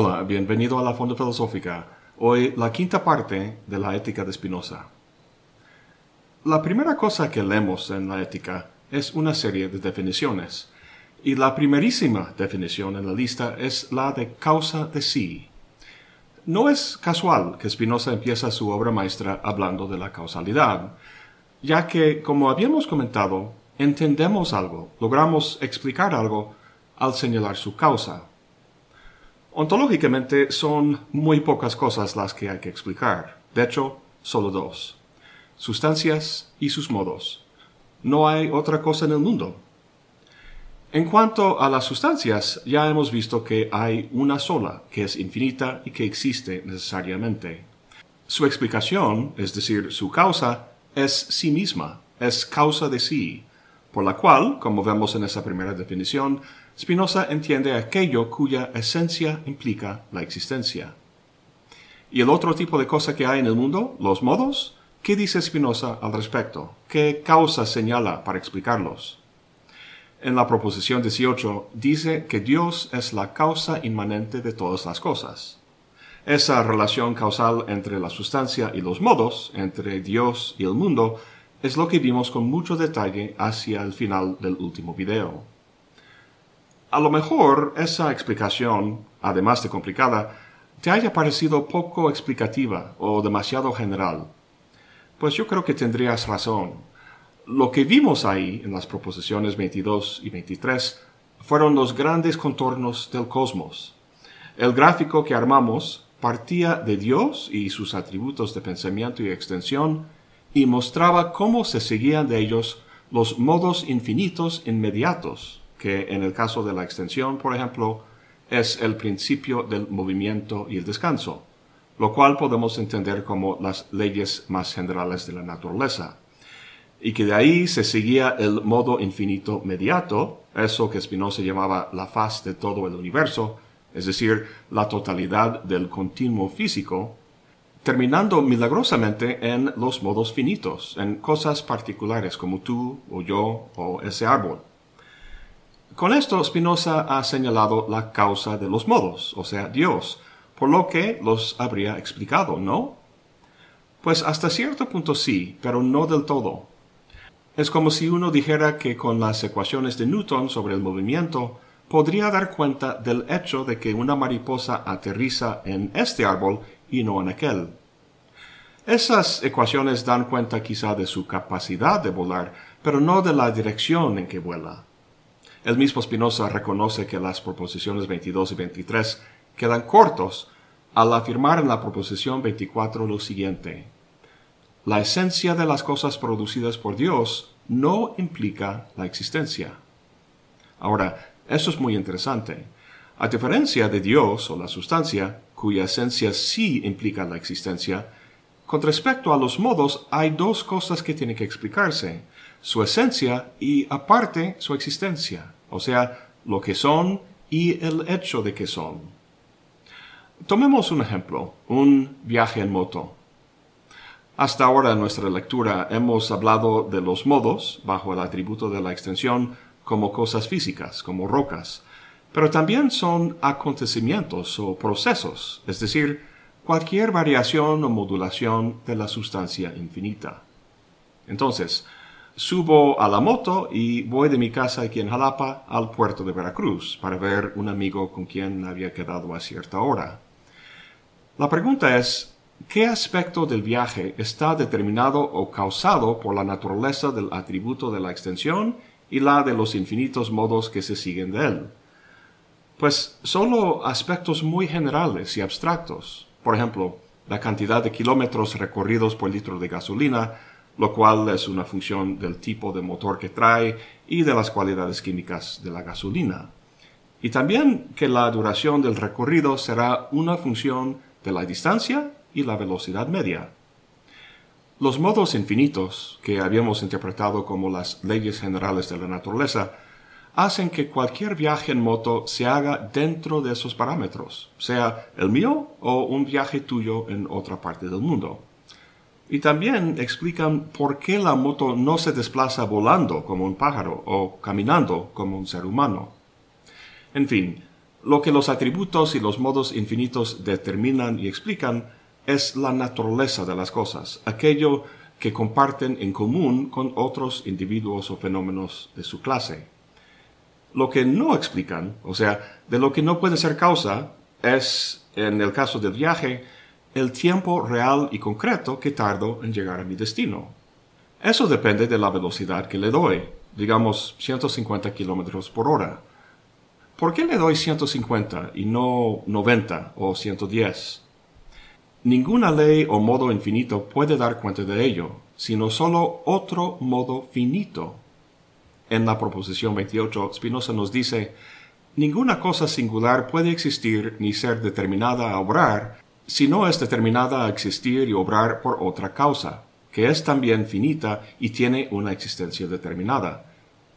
Hola, bienvenido a la Fonda Filosófica. Hoy la quinta parte de la ética de Spinoza. La primera cosa que leemos en la ética es una serie de definiciones, y la primerísima definición en la lista es la de causa de sí. No es casual que Spinoza empieza su obra maestra hablando de la causalidad, ya que, como habíamos comentado, entendemos algo, logramos explicar algo al señalar su causa. Ontológicamente son muy pocas cosas las que hay que explicar, de hecho, solo dos, sustancias y sus modos. No hay otra cosa en el mundo. En cuanto a las sustancias, ya hemos visto que hay una sola, que es infinita y que existe necesariamente. Su explicación, es decir, su causa, es sí misma, es causa de sí, por la cual, como vemos en esa primera definición, Spinoza entiende aquello cuya esencia implica la existencia. ¿Y el otro tipo de cosa que hay en el mundo, los modos? ¿Qué dice Spinoza al respecto? ¿Qué causa señala para explicarlos? En la proposición 18 dice que Dios es la causa inmanente de todas las cosas. Esa relación causal entre la sustancia y los modos, entre Dios y el mundo, es lo que vimos con mucho detalle hacia el final del último video. A lo mejor esa explicación, además de complicada, te haya parecido poco explicativa o demasiado general. Pues yo creo que tendrías razón. Lo que vimos ahí en las proposiciones 22 y 23 fueron los grandes contornos del cosmos. El gráfico que armamos partía de Dios y sus atributos de pensamiento y extensión y mostraba cómo se seguían de ellos los modos infinitos inmediatos, que en el caso de la extensión, por ejemplo, es el principio del movimiento y el descanso, lo cual podemos entender como las leyes más generales de la naturaleza. Y que de ahí se seguía el modo infinito mediato, eso que Spinoza llamaba la faz de todo el universo, es decir, la totalidad del continuo físico, terminando milagrosamente en los modos finitos, en cosas particulares como tú o yo o ese árbol. Con esto Spinoza ha señalado la causa de los modos, o sea, Dios, por lo que los habría explicado, ¿no? Pues hasta cierto punto sí, pero no del todo. Es como si uno dijera que con las ecuaciones de Newton sobre el movimiento podría dar cuenta del hecho de que una mariposa aterriza en este árbol y no en aquel. Esas ecuaciones dan cuenta quizá de su capacidad de volar, pero no de la dirección en que vuela. El mismo Spinoza reconoce que las proposiciones 22 y 23 quedan cortos al afirmar en la proposición 24 lo siguiente. La esencia de las cosas producidas por Dios no implica la existencia. Ahora, eso es muy interesante. A diferencia de Dios o la sustancia, cuya esencia sí implica la existencia, con respecto a los modos hay dos cosas que tienen que explicarse, su esencia y aparte su existencia, o sea, lo que son y el hecho de que son. Tomemos un ejemplo, un viaje en moto. Hasta ahora en nuestra lectura hemos hablado de los modos, bajo el atributo de la extensión, como cosas físicas, como rocas, pero también son acontecimientos o procesos, es decir, cualquier variación o modulación de la sustancia infinita. Entonces, subo a la moto y voy de mi casa aquí en Jalapa al puerto de Veracruz para ver un amigo con quien había quedado a cierta hora. La pregunta es, ¿qué aspecto del viaje está determinado o causado por la naturaleza del atributo de la extensión y la de los infinitos modos que se siguen de él? Pues solo aspectos muy generales y abstractos. Por ejemplo, la cantidad de kilómetros recorridos por litro de gasolina, lo cual es una función del tipo de motor que trae y de las cualidades químicas de la gasolina. Y también que la duración del recorrido será una función de la distancia y la velocidad media. Los modos infinitos, que habíamos interpretado como las leyes generales de la naturaleza, hacen que cualquier viaje en moto se haga dentro de esos parámetros, sea el mío o un viaje tuyo en otra parte del mundo. Y también explican por qué la moto no se desplaza volando como un pájaro o caminando como un ser humano. En fin, Lo que los atributos y los modos infinitos determinan y explican es la naturaleza de las cosas, aquello que comparten en común con otros individuos o fenómenos de su clase. Lo que no explican, o sea, de lo que no puede ser causa, es, en el caso del viaje, el tiempo real y concreto que tardo en llegar a mi destino. Eso depende de la velocidad que le doy, digamos 150 kilómetros por hora. ¿Por qué le doy 150 y no 90 o 110? Ninguna ley o modo infinito puede dar cuenta de ello, sino solo otro modo finito. En la proposición 28, Spinoza nos dice, ninguna cosa singular puede existir ni ser determinada a obrar si no es determinada a existir y obrar por otra causa, que es también finita y tiene una existencia determinada.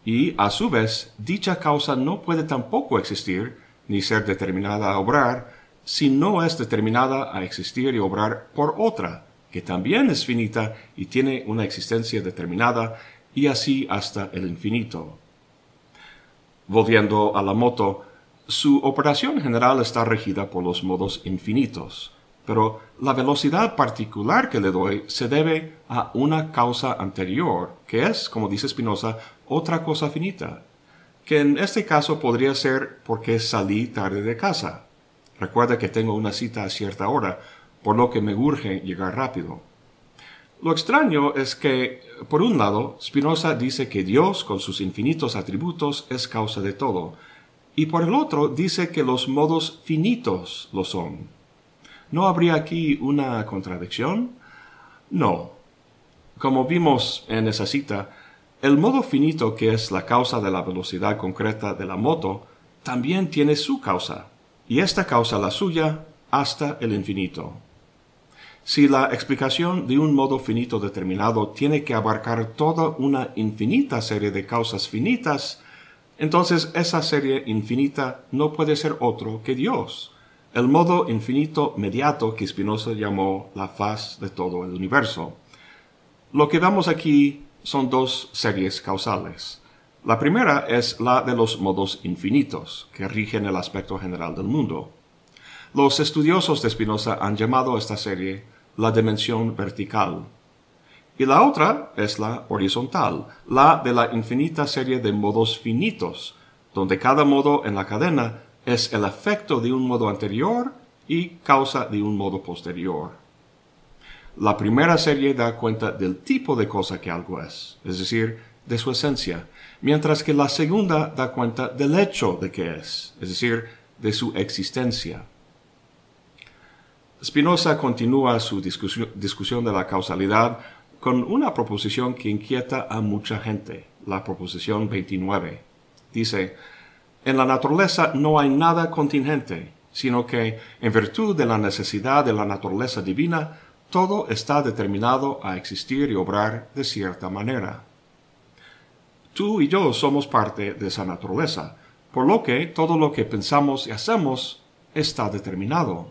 Y, a su vez, dicha causa no puede tampoco existir ni ser determinada a obrar si no es determinada a existir y obrar por otra, que también es finita y tiene una existencia determinada, y así hasta el infinito. Volviendo a la moto, su operación general está regida por los modos infinitos, pero la velocidad particular que le doy se debe a una causa anterior, que es, como dice Spinoza, otra cosa finita, que en este caso podría ser porque salí tarde de casa. Recuerda que tengo una cita a cierta hora, por lo que me urge llegar rápido. Lo extraño es que, por un lado, Spinoza dice que Dios, con sus infinitos atributos, es causa de todo, y por el otro dice que los modos finitos lo son. ¿No habría aquí una contradicción? No. Como vimos en esa cita, el modo finito que es la causa de la velocidad concreta de la moto también tiene su causa, y esta causa la suya hasta el infinito. Si la explicación de un modo finito determinado tiene que abarcar toda una infinita serie de causas finitas, entonces esa serie infinita no puede ser otro que Dios, el modo infinito mediato que Spinoza llamó la faz de todo el universo. Lo que vemos aquí son dos series causales. La primera es la de los modos infinitos, que rigen el aspecto general del mundo. Los estudiosos de Spinoza han llamado esta serie la dimensión vertical. Y la otra es la horizontal, la de la infinita serie de modos finitos, donde cada modo en la cadena es el efecto de un modo anterior y causa de un modo posterior. La primera serie da cuenta del tipo de cosa que algo es, es decir, de su esencia, mientras que la segunda da cuenta del hecho de que es, es decir, de su existencia. Spinoza continúa su discusión, de la causalidad con una proposición que inquieta a mucha gente, la proposición 29. Dice, en la naturaleza no hay nada contingente, sino que, en virtud de la necesidad de la naturaleza divina, todo está determinado a existir y obrar de cierta manera. Tú y yo somos parte de esa naturaleza, por lo que todo lo que pensamos y hacemos está determinado.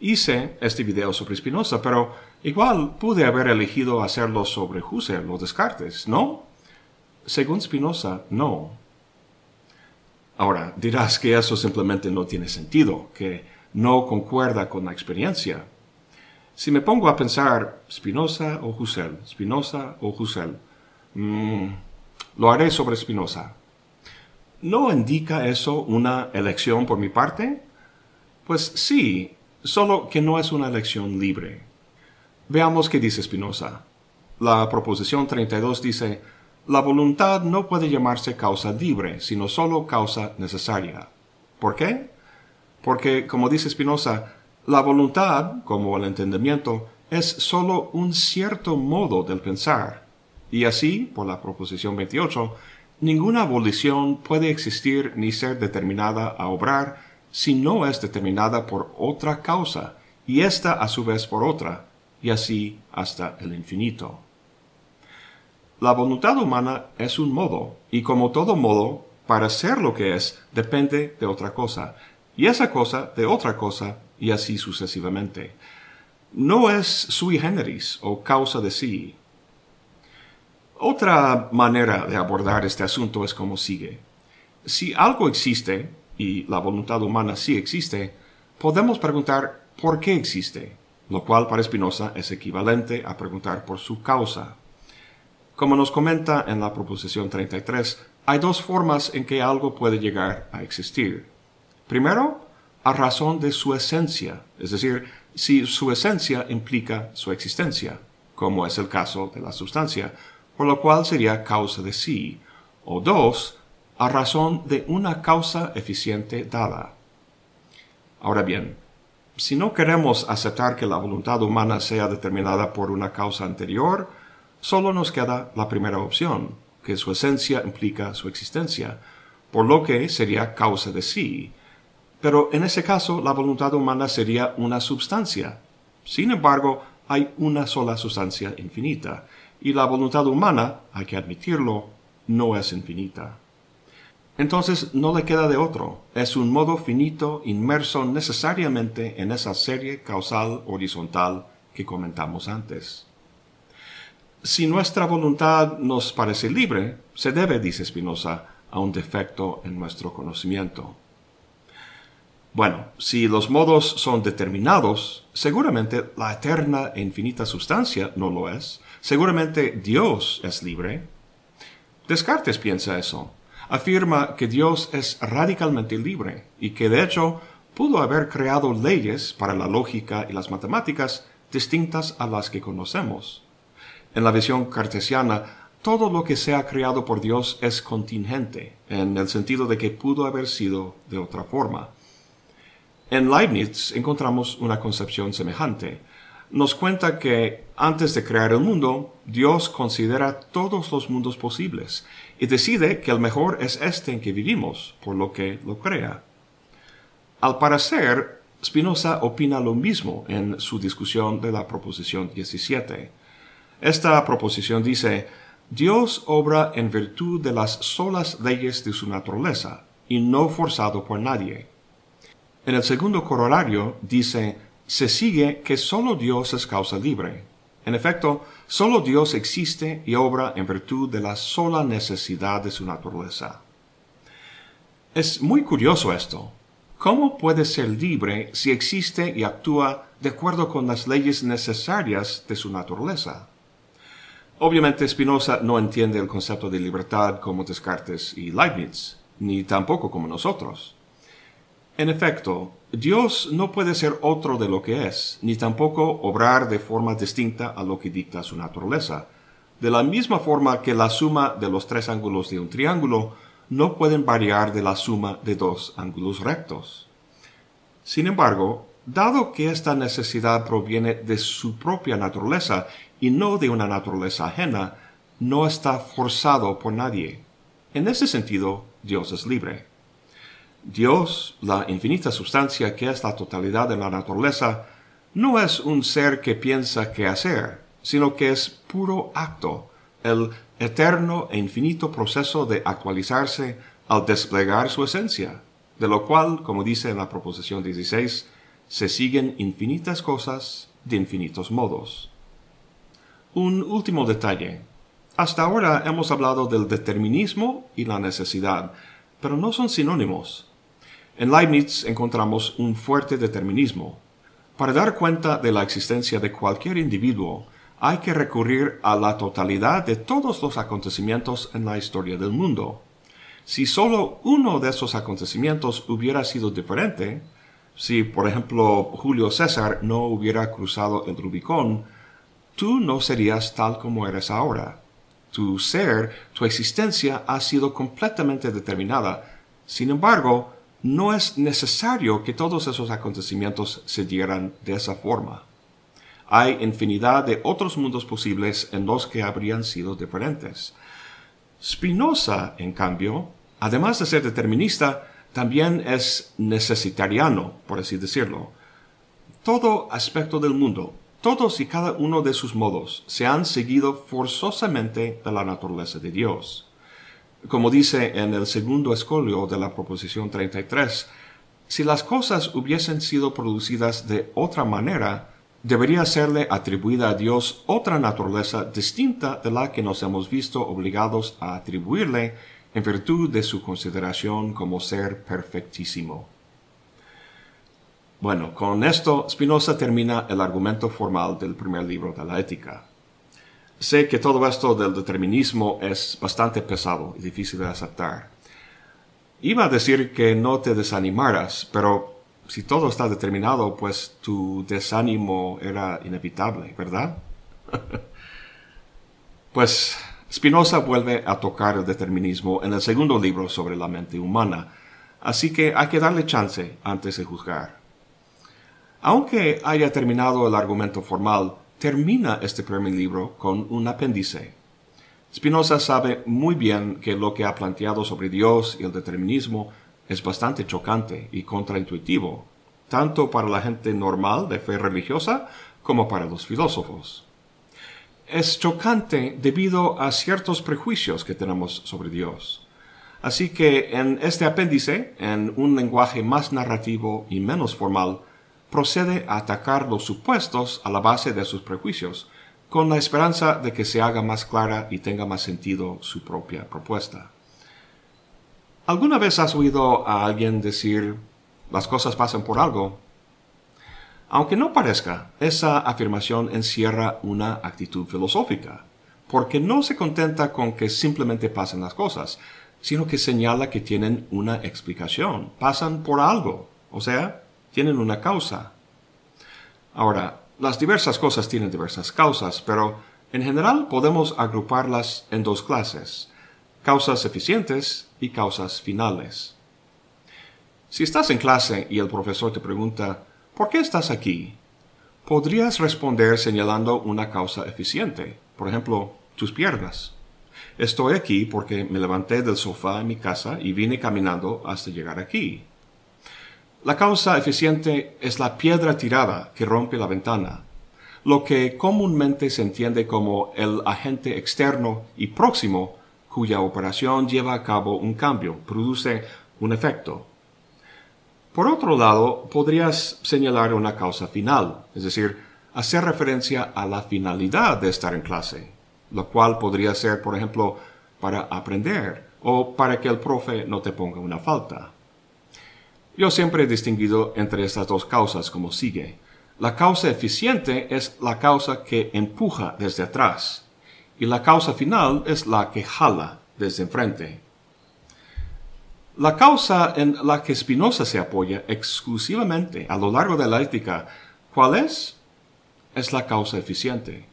Hice este video sobre Spinoza, pero igual pude haber elegido hacerlo sobre Husserl o Descartes, ¿no? Según Spinoza, no. Ahora, dirás que eso simplemente no tiene sentido, que no concuerda con la experiencia. Si me pongo a pensar Spinoza o Husserl, Spinoza o Husserl, Mm, lo haré sobre Spinoza. ¿No indica eso una elección por mi parte? Pues sí, solo que no es una elección libre. Veamos qué dice Spinoza. La proposición 32 dice, la voluntad no puede llamarse causa libre, sino solo causa necesaria. ¿Por qué? Porque, como dice Spinoza, la voluntad, como el entendimiento, es solo un cierto modo del pensar y así, por la proposición 28, ninguna abolición puede existir ni ser determinada a obrar si no es determinada por otra causa, y ésta a su vez por otra, y así hasta el infinito. La voluntad humana es un modo, y como todo modo, para ser lo que es, depende de otra cosa, y esa cosa de otra cosa, y así sucesivamente. No es sui generis o causa de sí, otra manera de abordar este asunto es como sigue. Si algo existe, y la voluntad humana sí existe, podemos preguntar por qué existe, lo cual para Spinoza es equivalente a preguntar por su causa. Como nos comenta en la proposición 33, hay dos formas en que algo puede llegar a existir. Primero, a razón de su esencia, es decir, si su esencia implica su existencia, como es el caso de la sustancia, por lo cual sería causa de sí, o dos, a razón de una causa eficiente dada. Ahora bien, si no queremos aceptar que la voluntad humana sea determinada por una causa anterior, solo nos queda la primera opción, que su esencia implica su existencia, por lo que sería causa de sí. Pero en ese caso la voluntad humana sería una sustancia. Sin embargo, hay una sola sustancia infinita, y la voluntad humana, hay que admitirlo, no es infinita. Entonces no le queda de otro, es un modo finito inmerso necesariamente en esa serie causal horizontal que comentamos antes. Si nuestra voluntad nos parece libre, se debe, dice Spinoza, a un defecto en nuestro conocimiento. Bueno, si los modos son determinados, seguramente la eterna e infinita sustancia no lo es. Seguramente Dios es libre. Descartes piensa eso. Afirma que Dios es radicalmente libre y que de hecho pudo haber creado leyes para la lógica y las matemáticas distintas a las que conocemos. En la visión cartesiana, todo lo que sea creado por Dios es contingente, en el sentido de que pudo haber sido de otra forma. En Leibniz encontramos una concepción semejante. Nos cuenta que antes de crear el mundo, Dios considera todos los mundos posibles y decide que el mejor es este en que vivimos, por lo que lo crea. Al parecer, Spinoza opina lo mismo en su discusión de la proposición 17. Esta proposición dice, Dios obra en virtud de las solas leyes de su naturaleza y no forzado por nadie. En el segundo corolario dice, se sigue que solo Dios es causa libre. En efecto, solo Dios existe y obra en virtud de la sola necesidad de su naturaleza. Es muy curioso esto. ¿Cómo puede ser libre si existe y actúa de acuerdo con las leyes necesarias de su naturaleza? Obviamente Spinoza no entiende el concepto de libertad como Descartes y Leibniz, ni tampoco como nosotros. En efecto, Dios no puede ser otro de lo que es, ni tampoco obrar de forma distinta a lo que dicta su naturaleza, de la misma forma que la suma de los tres ángulos de un triángulo no pueden variar de la suma de dos ángulos rectos. Sin embargo, dado que esta necesidad proviene de su propia naturaleza y no de una naturaleza ajena, no está forzado por nadie. En ese sentido, Dios es libre. Dios, la infinita sustancia que es la totalidad de la naturaleza, no es un ser que piensa qué hacer, sino que es puro acto, el eterno e infinito proceso de actualizarse al desplegar su esencia, de lo cual, como dice en la proposición 16, se siguen infinitas cosas de infinitos modos. Un último detalle. Hasta ahora hemos hablado del determinismo y la necesidad, pero no son sinónimos. En Leibniz encontramos un fuerte determinismo. Para dar cuenta de la existencia de cualquier individuo, hay que recurrir a la totalidad de todos los acontecimientos en la historia del mundo. Si solo uno de esos acontecimientos hubiera sido diferente, si por ejemplo Julio César no hubiera cruzado el Rubicón, tú no serías tal como eres ahora. Tu ser, tu existencia ha sido completamente determinada. Sin embargo, no es necesario que todos esos acontecimientos se dieran de esa forma. Hay infinidad de otros mundos posibles en los que habrían sido diferentes. Spinoza, en cambio, además de ser determinista, también es necesitariano, por así decirlo. Todo aspecto del mundo, todos y cada uno de sus modos, se han seguido forzosamente de la naturaleza de Dios como dice en el segundo escolio de la proposición 33, si las cosas hubiesen sido producidas de otra manera, debería serle atribuida a Dios otra naturaleza distinta de la que nos hemos visto obligados a atribuirle en virtud de su consideración como ser perfectísimo. Bueno, con esto Spinoza termina el argumento formal del primer libro de la ética. Sé que todo esto del determinismo es bastante pesado y difícil de aceptar. Iba a decir que no te desanimaras, pero si todo está determinado, pues tu desánimo era inevitable, ¿verdad? pues Spinoza vuelve a tocar el determinismo en el segundo libro sobre la mente humana, así que hay que darle chance antes de juzgar. Aunque haya terminado el argumento formal, termina este primer libro con un apéndice. Spinoza sabe muy bien que lo que ha planteado sobre Dios y el determinismo es bastante chocante y contraintuitivo, tanto para la gente normal de fe religiosa como para los filósofos. Es chocante debido a ciertos prejuicios que tenemos sobre Dios. Así que en este apéndice, en un lenguaje más narrativo y menos formal, procede a atacar los supuestos a la base de sus prejuicios, con la esperanza de que se haga más clara y tenga más sentido su propia propuesta. ¿Alguna vez has oído a alguien decir las cosas pasan por algo? Aunque no parezca, esa afirmación encierra una actitud filosófica, porque no se contenta con que simplemente pasen las cosas, sino que señala que tienen una explicación, pasan por algo, o sea, tienen una causa. Ahora, las diversas cosas tienen diversas causas, pero en general podemos agruparlas en dos clases, causas eficientes y causas finales. Si estás en clase y el profesor te pregunta, ¿por qué estás aquí? Podrías responder señalando una causa eficiente, por ejemplo, tus piernas. Estoy aquí porque me levanté del sofá en mi casa y vine caminando hasta llegar aquí. La causa eficiente es la piedra tirada que rompe la ventana, lo que comúnmente se entiende como el agente externo y próximo cuya operación lleva a cabo un cambio, produce un efecto. Por otro lado, podrías señalar una causa final, es decir, hacer referencia a la finalidad de estar en clase, lo cual podría ser, por ejemplo, para aprender o para que el profe no te ponga una falta. Yo siempre he distinguido entre estas dos causas como sigue. La causa eficiente es la causa que empuja desde atrás y la causa final es la que jala desde enfrente. La causa en la que Spinoza se apoya exclusivamente a lo largo de la ética, ¿cuál es? Es la causa eficiente.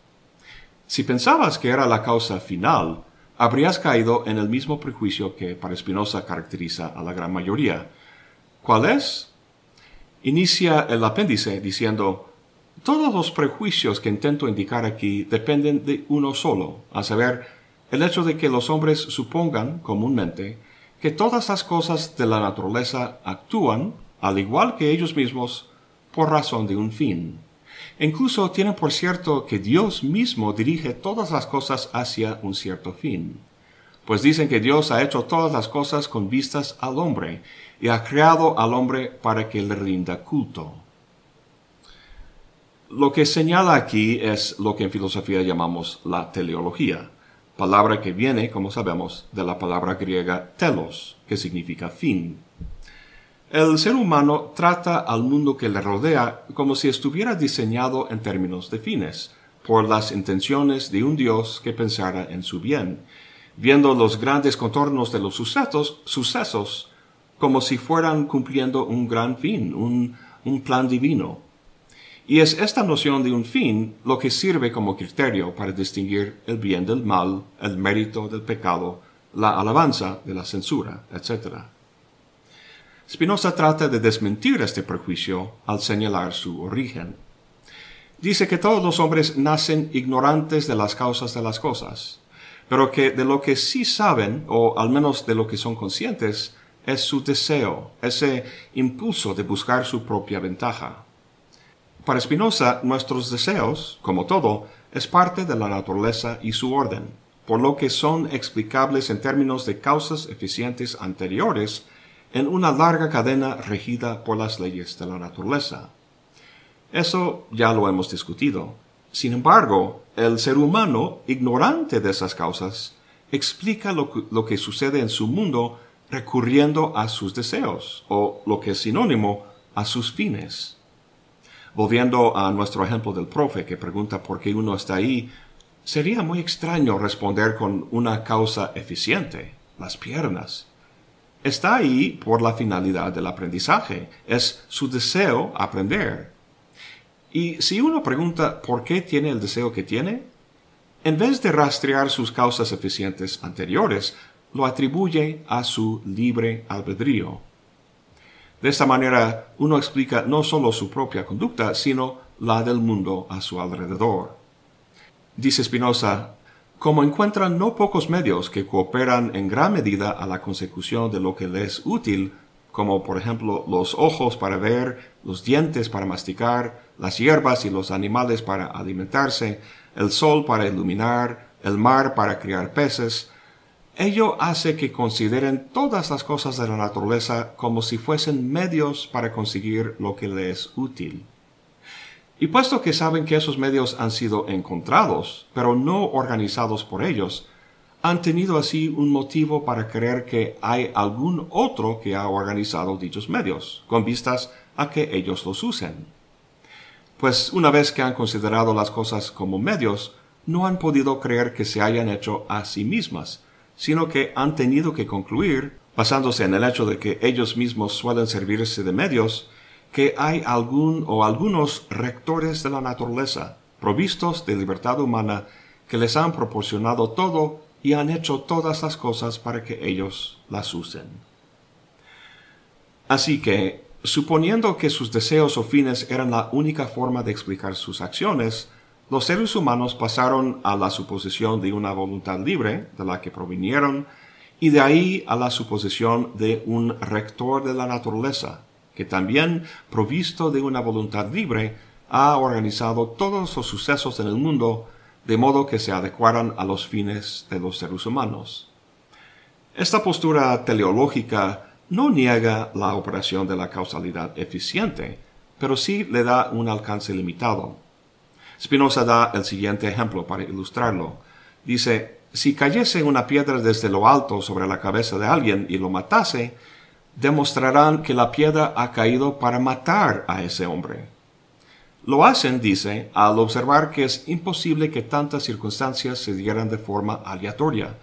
Si pensabas que era la causa final, habrías caído en el mismo prejuicio que para Spinoza caracteriza a la gran mayoría, ¿Cuál es? Inicia el apéndice diciendo, todos los prejuicios que intento indicar aquí dependen de uno solo, a saber, el hecho de que los hombres supongan comúnmente que todas las cosas de la naturaleza actúan, al igual que ellos mismos, por razón de un fin. Incluso tienen por cierto que Dios mismo dirige todas las cosas hacia un cierto fin pues dicen que Dios ha hecho todas las cosas con vistas al hombre y ha creado al hombre para que le rinda culto. Lo que señala aquí es lo que en filosofía llamamos la teleología, palabra que viene, como sabemos, de la palabra griega telos, que significa fin. El ser humano trata al mundo que le rodea como si estuviera diseñado en términos de fines, por las intenciones de un Dios que pensara en su bien, viendo los grandes contornos de los sucesos, sucesos como si fueran cumpliendo un gran fin, un, un plan divino. Y es esta noción de un fin lo que sirve como criterio para distinguir el bien del mal, el mérito del pecado, la alabanza de la censura, etc. Spinoza trata de desmentir este prejuicio al señalar su origen. Dice que todos los hombres nacen ignorantes de las causas de las cosas, pero que de lo que sí saben, o al menos de lo que son conscientes, es su deseo, ese impulso de buscar su propia ventaja. Para Spinoza, nuestros deseos, como todo, es parte de la naturaleza y su orden, por lo que son explicables en términos de causas eficientes anteriores en una larga cadena regida por las leyes de la naturaleza. Eso ya lo hemos discutido. Sin embargo, el ser humano, ignorante de esas causas, explica lo, que sucede en su mundo recurriendo a sus deseos, o lo que es sinónimo, a sus fines. Volviendo a nuestro ejemplo del profe que pregunta por qué uno está ahí, sería muy extraño responder con una causa eficiente, las piernas. Está ahí por la finalidad del aprendizaje, es su deseo aprender. Y si uno pregunta por qué tiene el deseo que tiene, en vez de rastrear sus causas eficientes anteriores, lo atribuye a su libre albedrío. De esta manera, uno explica no solo su propia conducta, sino la del mundo a su alrededor. Dice Spinoza, como encuentran no pocos medios que cooperan en gran medida a la consecución de lo que les es útil, como por ejemplo los ojos para ver, los dientes para masticar, las hierbas y los animales para alimentarse, el sol para iluminar, el mar para criar peces, ello hace que consideren todas las cosas de la naturaleza como si fuesen medios para conseguir lo que les es útil. Y puesto que saben que esos medios han sido encontrados, pero no organizados por ellos, han tenido así un motivo para creer que hay algún otro que ha organizado dichos medios, con vistas a que ellos los usen pues una vez que han considerado las cosas como medios, no han podido creer que se hayan hecho a sí mismas, sino que han tenido que concluir, basándose en el hecho de que ellos mismos suelen servirse de medios, que hay algún o algunos rectores de la naturaleza, provistos de libertad humana, que les han proporcionado todo y han hecho todas las cosas para que ellos las usen. Así que Suponiendo que sus deseos o fines eran la única forma de explicar sus acciones, los seres humanos pasaron a la suposición de una voluntad libre, de la que provinieron, y de ahí a la suposición de un rector de la naturaleza, que también, provisto de una voluntad libre, ha organizado todos los sucesos en el mundo de modo que se adecuaran a los fines de los seres humanos. Esta postura teleológica no niega la operación de la causalidad eficiente, pero sí le da un alcance limitado. Spinoza da el siguiente ejemplo para ilustrarlo. Dice, si cayese una piedra desde lo alto sobre la cabeza de alguien y lo matase, demostrarán que la piedra ha caído para matar a ese hombre. Lo hacen, dice, al observar que es imposible que tantas circunstancias se dieran de forma aleatoria,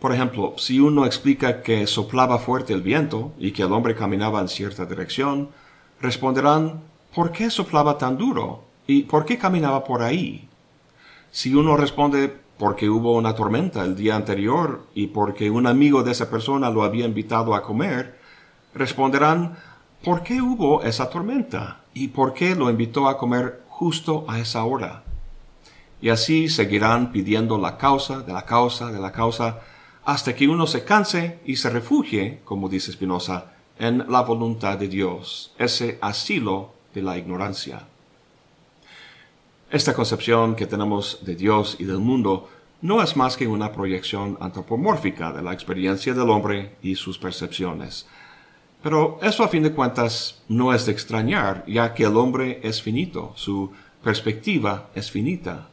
por ejemplo, si uno explica que soplaba fuerte el viento y que el hombre caminaba en cierta dirección, responderán, ¿por qué soplaba tan duro? ¿Y por qué caminaba por ahí? Si uno responde, porque hubo una tormenta el día anterior y porque un amigo de esa persona lo había invitado a comer, responderán, ¿por qué hubo esa tormenta? ¿Y por qué lo invitó a comer justo a esa hora? Y así seguirán pidiendo la causa de la causa de la causa hasta que uno se canse y se refugie, como dice Spinoza, en la voluntad de Dios, ese asilo de la ignorancia. Esta concepción que tenemos de Dios y del mundo no es más que una proyección antropomórfica de la experiencia del hombre y sus percepciones. Pero eso a fin de cuentas no es de extrañar, ya que el hombre es finito, su perspectiva es finita.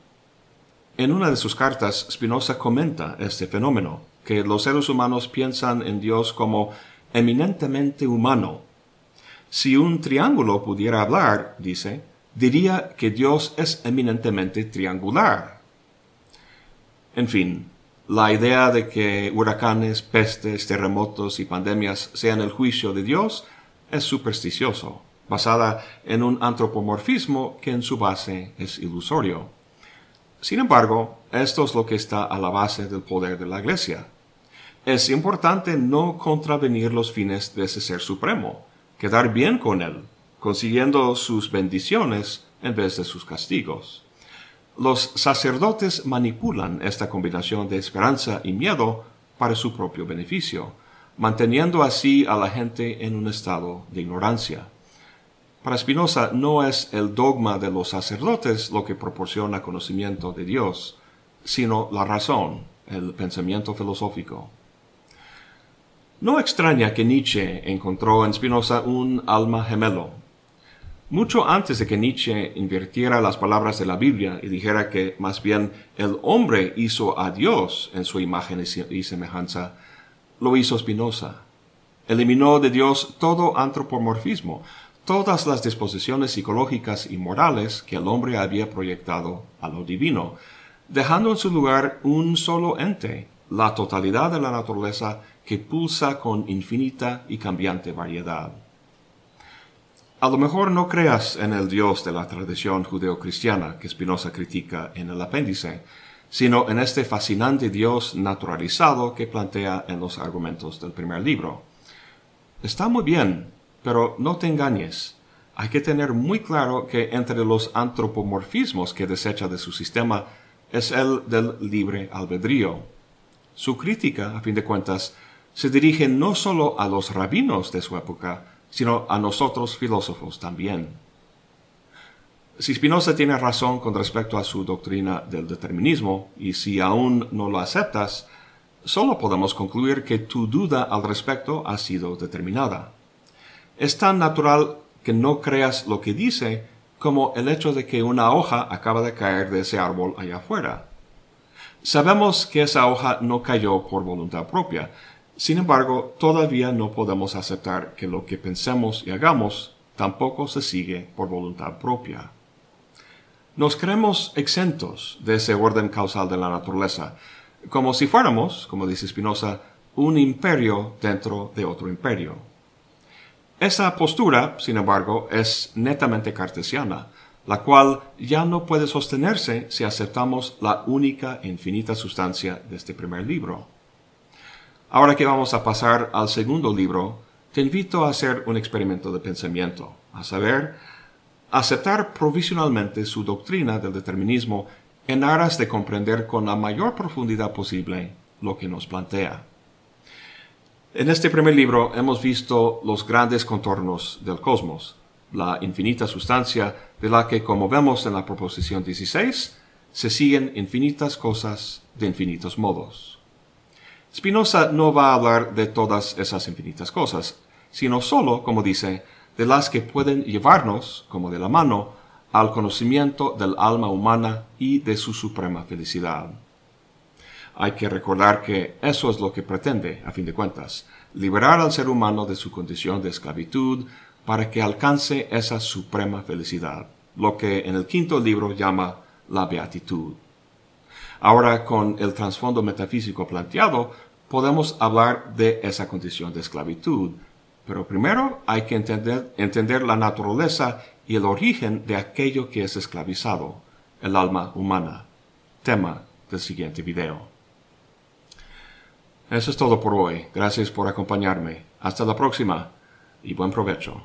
En una de sus cartas, Spinoza comenta este fenómeno que los seres humanos piensan en Dios como eminentemente humano. Si un triángulo pudiera hablar, dice, diría que Dios es eminentemente triangular. En fin, la idea de que huracanes, pestes, terremotos y pandemias sean el juicio de Dios es supersticioso, basada en un antropomorfismo que en su base es ilusorio. Sin embargo, esto es lo que está a la base del poder de la Iglesia. Es importante no contravenir los fines de ese ser supremo, quedar bien con él, consiguiendo sus bendiciones en vez de sus castigos. Los sacerdotes manipulan esta combinación de esperanza y miedo para su propio beneficio, manteniendo así a la gente en un estado de ignorancia. Para Spinoza no es el dogma de los sacerdotes lo que proporciona conocimiento de Dios, sino la razón, el pensamiento filosófico. No extraña que Nietzsche encontró en Spinoza un alma gemelo. mucho antes de que Nietzsche invirtiera las palabras de la Biblia y dijera que más bien el hombre hizo a Dios en su imagen y semejanza, lo hizo Spinoza. Eliminó de Dios todo antropomorfismo, todas las disposiciones psicológicas y morales que el hombre había proyectado a lo divino, dejando en su lugar un solo ente, la totalidad de la naturaleza que pulsa con infinita y cambiante variedad. A lo mejor no creas en el Dios de la tradición judeocristiana que Spinoza critica en el apéndice, sino en este fascinante Dios naturalizado que plantea en los argumentos del primer libro. Está muy bien, pero no te engañes. Hay que tener muy claro que entre los antropomorfismos que desecha de su sistema es el del libre albedrío. Su crítica, a fin de cuentas, se dirige no solo a los rabinos de su época, sino a nosotros filósofos también. Si Spinoza tiene razón con respecto a su doctrina del determinismo, y si aún no lo aceptas, solo podemos concluir que tu duda al respecto ha sido determinada. Es tan natural que no creas lo que dice como el hecho de que una hoja acaba de caer de ese árbol allá afuera. Sabemos que esa hoja no cayó por voluntad propia, sin embargo, todavía no podemos aceptar que lo que pensemos y hagamos tampoco se sigue por voluntad propia. Nos creemos exentos de ese orden causal de la naturaleza, como si fuéramos, como dice Spinoza, un imperio dentro de otro imperio. Esa postura, sin embargo, es netamente cartesiana, la cual ya no puede sostenerse si aceptamos la única e infinita sustancia de este primer libro. Ahora que vamos a pasar al segundo libro, te invito a hacer un experimento de pensamiento, a saber, aceptar provisionalmente su doctrina del determinismo en aras de comprender con la mayor profundidad posible lo que nos plantea. En este primer libro hemos visto los grandes contornos del cosmos, la infinita sustancia de la que, como vemos en la proposición 16, se siguen infinitas cosas de infinitos modos. Spinoza no va a hablar de todas esas infinitas cosas, sino solo, como dice, de las que pueden llevarnos, como de la mano, al conocimiento del alma humana y de su suprema felicidad. Hay que recordar que eso es lo que pretende, a fin de cuentas, liberar al ser humano de su condición de esclavitud para que alcance esa suprema felicidad, lo que en el quinto libro llama la beatitud. Ahora, con el trasfondo metafísico planteado, podemos hablar de esa condición de esclavitud. Pero primero hay que entender, la naturaleza y el origen de aquello que es esclavizado, el alma humana. Tema del siguiente video. Eso es todo por hoy. Gracias por acompañarme. Hasta la próxima y buen provecho.